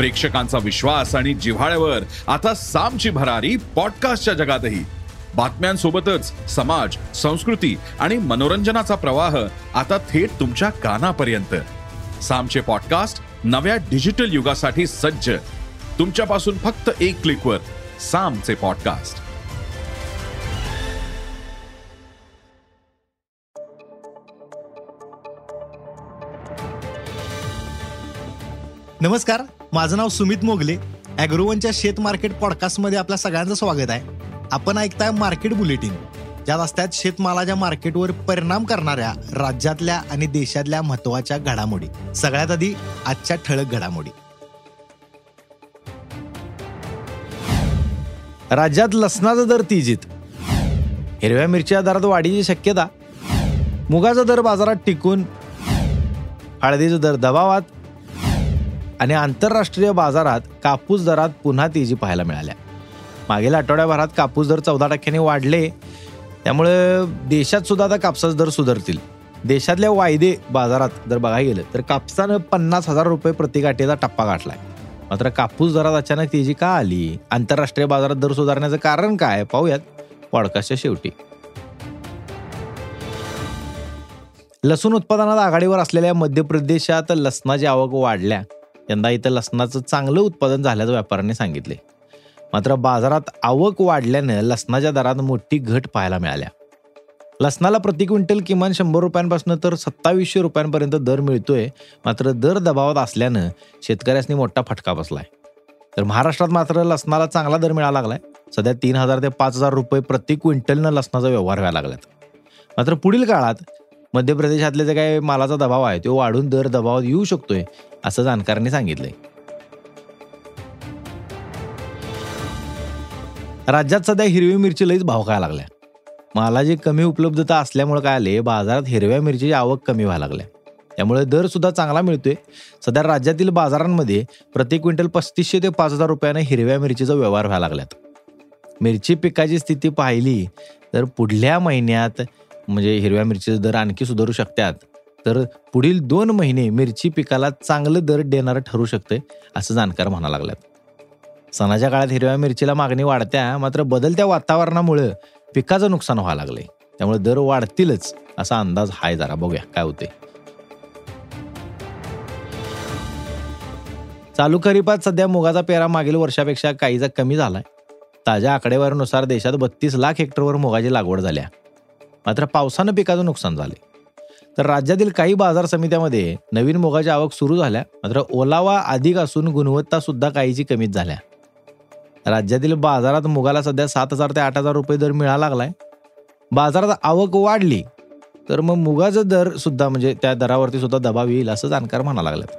प्रेक्षकांचा विश्वास आणि जिव्हाळ्यावर आता सामची भरारी पॉडकास्टच्या जगातही. बातम्यांसोबतच समाज संस्कृती आणि मनोरंजनाचा प्रवाह आता थेट तुमच्या कानापर्यंत. सामचे पॉडकास्ट नव्या डिजिटल युगासाठी सज्ज. तुमच्यापासून फक्त एक क्लिकवर सामचे पॉडकास्ट. नमस्कार माझं नाव सुमित मोगले. अॅग्रोवनच्या शेत मार्केट पॉडकास्टमध्ये आपल्या सगळ्यांचं स्वागत आहे. आपण ऐकताय मार्केट बुलेटिन. ज्या रस्त्यात शेतमालाच्या मार्केटवर परिणाम करणाऱ्या राज्यातल्या आणि देशातल्या महत्त्वाच्या घडामोडी. सगळ्यात आधी आजच्या ठळक घडामोडी. राज्यात लसणाचा दर तेजीत. हिरव्या मिरच्या दरात वाढीची शक्यता. मुगाचा दर बाजारात टिकून. हळदीचा दर दबावात. आणि आंतरराष्ट्रीय बाजारात कापूस दरात पुन्हा तेजी पाहायला मिळाल्या. मागील आठवड्याभरात कापूस दर चौदा टक्क्यांनी वाढले. त्यामुळे देशात सुद्धा आता कापसाचे दर सुधारतील. देशातल्या वायदे बाजारात जर बघायला गेलं तर कापसानं पन्नास हजार रुपये प्रतिगाठीचा टप्पा गाठलाय. मात्र कापूस दरात अचानक तेजी का आली? आंतरराष्ट्रीय बाजारात दर सुधारण्याचं कारण काय? पाहूयात पॉडकास्टच्या शेवटी. लसूण उत्पादनात आघाडीवर असलेल्या मध्य प्रदेशात लसणाची आवक वाढल्या. यंदा इथं लसणाचं चांगलं उत्पादन झाल्याचं व्यापाऱ्यांनी सांगितले. मात्र बाजारात आवक वाढल्यानं लसणाच्या दरात मोठी घट पाहायला मिळाल्या. लसणाला प्रति क्विंटल किमान शंभर रुपयांपासून तर सत्तावीसशे रुपयांपर्यंत दर मिळतोय मात्र दर दबावात असल्यानं शेतकऱ्यांनी मोठा फटका बसलाय. तर महाराष्ट्रात मात्र लसणाला चांगला दर मिळाला लागलाय. सध्या तीन हजार ते पाच हजार रुपये प्रति क्विंटलनं लसणाचा व्यवहार व्हायला लागलात मात्र पुढील काळात मध्य प्रदेशातले जे काही मालाचा दबाव आहे तो वाढून दर दबावात येऊ शकतोय असं जाणकारांनी सांगितलंय. राज्यात सध्या हिरवी मिरची लईच भाव खायला लागल्या. मालाची कमी उपलब्धता असल्यामुळे काय आले बाजारात हिरव्या मिरचीची आवक कमी व्हायला लागल्या. त्यामुळे दर सुद्धा चांगला मिळतोय. सध्या राज्यातील बाजारांमध्ये प्रति क्विंटल पस्तीसशे ते पाच हजार रुपयाने हिरव्या मिरचीचा व्यवहार व्हायला लागल्यात. मिरची पिकाची स्थिती पाहिली तर पुढल्या महिन्यात म्हणजे हिरव्या मिरचीचे दर आणखी सुधारू शकतात. तर पुढील दोन महिने मिरची पिकाला चांगलं दर देणारं ठरू शकते असं जाणकार म्हणा लागल्यात. सणाच्या काळात हिरव्या मिरचीला मागणी वाढत्या मात्र बदलत्या वातावरणामुळे पिकाचं नुकसान व्हायला लागले त्यामुळे दर वाढतीलच असा अंदाज हाय जरा. बघूया काय होते चालू खरीपात सध्या मुगाचा पेरा मागील वर्षापेक्षा काहीचा कमी झालाय. ताज्या आकडेवारीनुसार देशात बत्तीस लाख हेक्टरवर मुगाची लागवड झाल्या मात्र पावसानं पिकाचं नुकसान झाले तर राज्यातील काही बाजार समित्यामध्ये नवीन मुगाची आवक सुरू झाल्या मात्र ओलावा अधिक असून गुणवत्ता सुद्धा काहीची कमीच झाल्या. राज्यातील बाजारात मुगाला सध्या सात हजार ते आठ हजार रुपये दर मिळाला लागलाय. बाजारात आवक वाढली तर मग मुगाचा दर सुद्धा म्हणजे त्या दरावरती सुद्धा दबाव येईल असं जाणकार म्हणा लागल्यात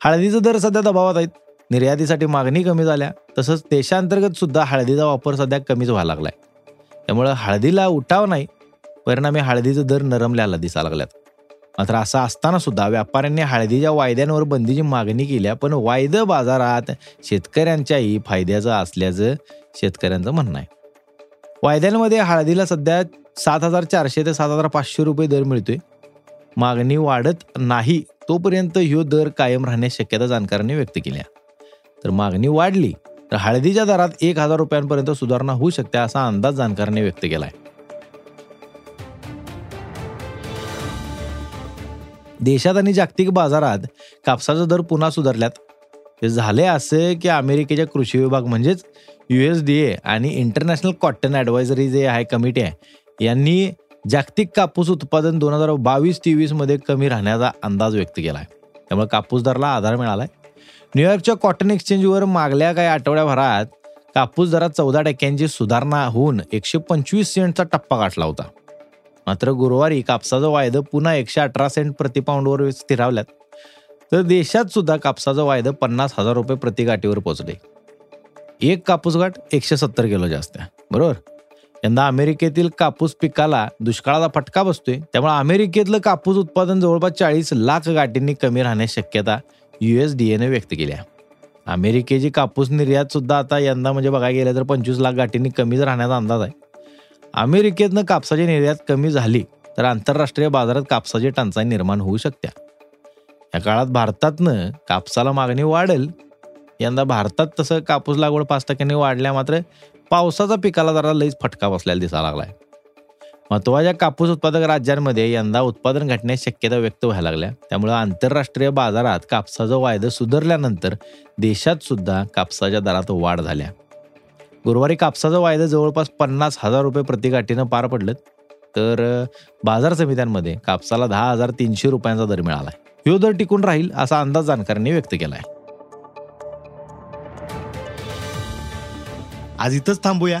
हळदीचं दर सध्या दबावात आहेत निर्यातीसाठी मागणी कमी झाल्या तसंच देशांतर्गत सुद्धा हळदीचा वापर सध्या कमीच व्हायला लागलाय. त्यामुळे हळदीला उठाव नाही परिणामी हळदीचे दर नरमल्याला दिसायला लागल्यात. मात्र असं असताना सुद्धा व्यापाऱ्यांनी हळदीच्या वायद्यांवर बंदीची मागणी केल्या पण वायदं बाजारात शेतकऱ्यांच्याही फायद्याचं असल्याचं शेतकऱ्यांचं म्हणणं आहे. वायद्यांमध्ये हळदीला सध्या सात हजार चारशे ते सात हजार पाचशे रुपये दर मिळतोय. मागणी वाढत नाही तोपर्यंत ह्यो दर कायम राहण्याची शक्यता जाणकारांनी व्यक्त केल्या तर मागणी वाढली. तर हळदीच्या दरात एक हजार रुपयांपर्यंत सुधारणा होऊ शकते असा अंदाज जाणकारांनी व्यक्त केलाय. देशात आणि जागतिक बाजारात कापसाचा दर पुन्हा सुधारल्यात. हे झाले असे की अमेरिकेच्या कृषी विभाग म्हणजेच युएस डी ए आणि इंटरनॅशनल कॉटन ॲडवायझरी जे आहे कमिटी आहे यांनी जागतिक कापूस उत्पादन दोन हजार बावीस तेवीसमध्ये कमी राहण्याचा अंदाज व्यक्त केला आहे त्यामुळे कापूस दराला आधार आहे न्यूयॉर्कच्या कॉटन एक्सचेंजवर मागल्या काही आठवड्याभरात कापूस दरात चौदा टक्क्यांची सुधारणा होऊन एकशे पंचवीस सेंटचा टप्पा गाठला होता. मात्र गुरुवारी कापसाचं वायदं पुन्हा एकशे अठरा सेंट प्रति पाऊंडवर स्थिरावल्यात. तर देशात सुद्धा कापसाचं वायदं पन्नास हजार रुपये प्रति गाठीवर पोहोचले एक कापूस गाठ एकशे सत्तर किलो जास्त बरोबर? यंदा अमेरिकेतील कापूस पिकाला दुष्काळाचा फटका बसतोय. त्यामुळे अमेरिकेतलं कापूस उत्पादन जवळपास चाळीस लाख गाठींनी कमी राहण्याची शक्यता युएसडीएने व्यक्त केल्या अमेरिकेची कापूस निर्यात सुद्धा आता यंदा म्हणजे बघायला गेलं तर पंचवीस लाख गाठींनी कमीच राहण्याचा अंदाज आहे. अमेरिकेतनं कापसाची निर्यात कमी झाली तर आंतरराष्ट्रीय बाजारात कापसाची टंचाई निर्माण होऊ शकत्या या काळात भारतातनं कापसाला मागणी वाढेल. यंदा भारतात तसं कापूस लागवड पाच टक्क्यांनी वाढल्या मात्र पावसाचा पिकाला जरा लईच फटका बसल्याला दिसायला लागलाय. महत्त्वाच्या कापूस उत्पादक राज्यांमध्ये यंदा उत्पादन घटण्याची शक्यता व्यक्त व्हायला लागल्या. त्यामुळे आंतरराष्ट्रीय बाजारात कापसाचा वायदा सुधारल्यानंतर देशात सुद्धा कापसाच्या दरात वाढ झाल्या. गुरुवारी कापसाचा वायदा जवळपास पन्नास हजार रुपये प्रतिगाठीनं पार पडलं तर बाजार समित्यांमध्ये कापसाला दहा हजार तीनशे रुपयांचा दर मिळाला. ह्यो दर टिकून राहील असा अंदाज जाणकारांनी व्यक्त केला आहे आज इथंच थांबूया.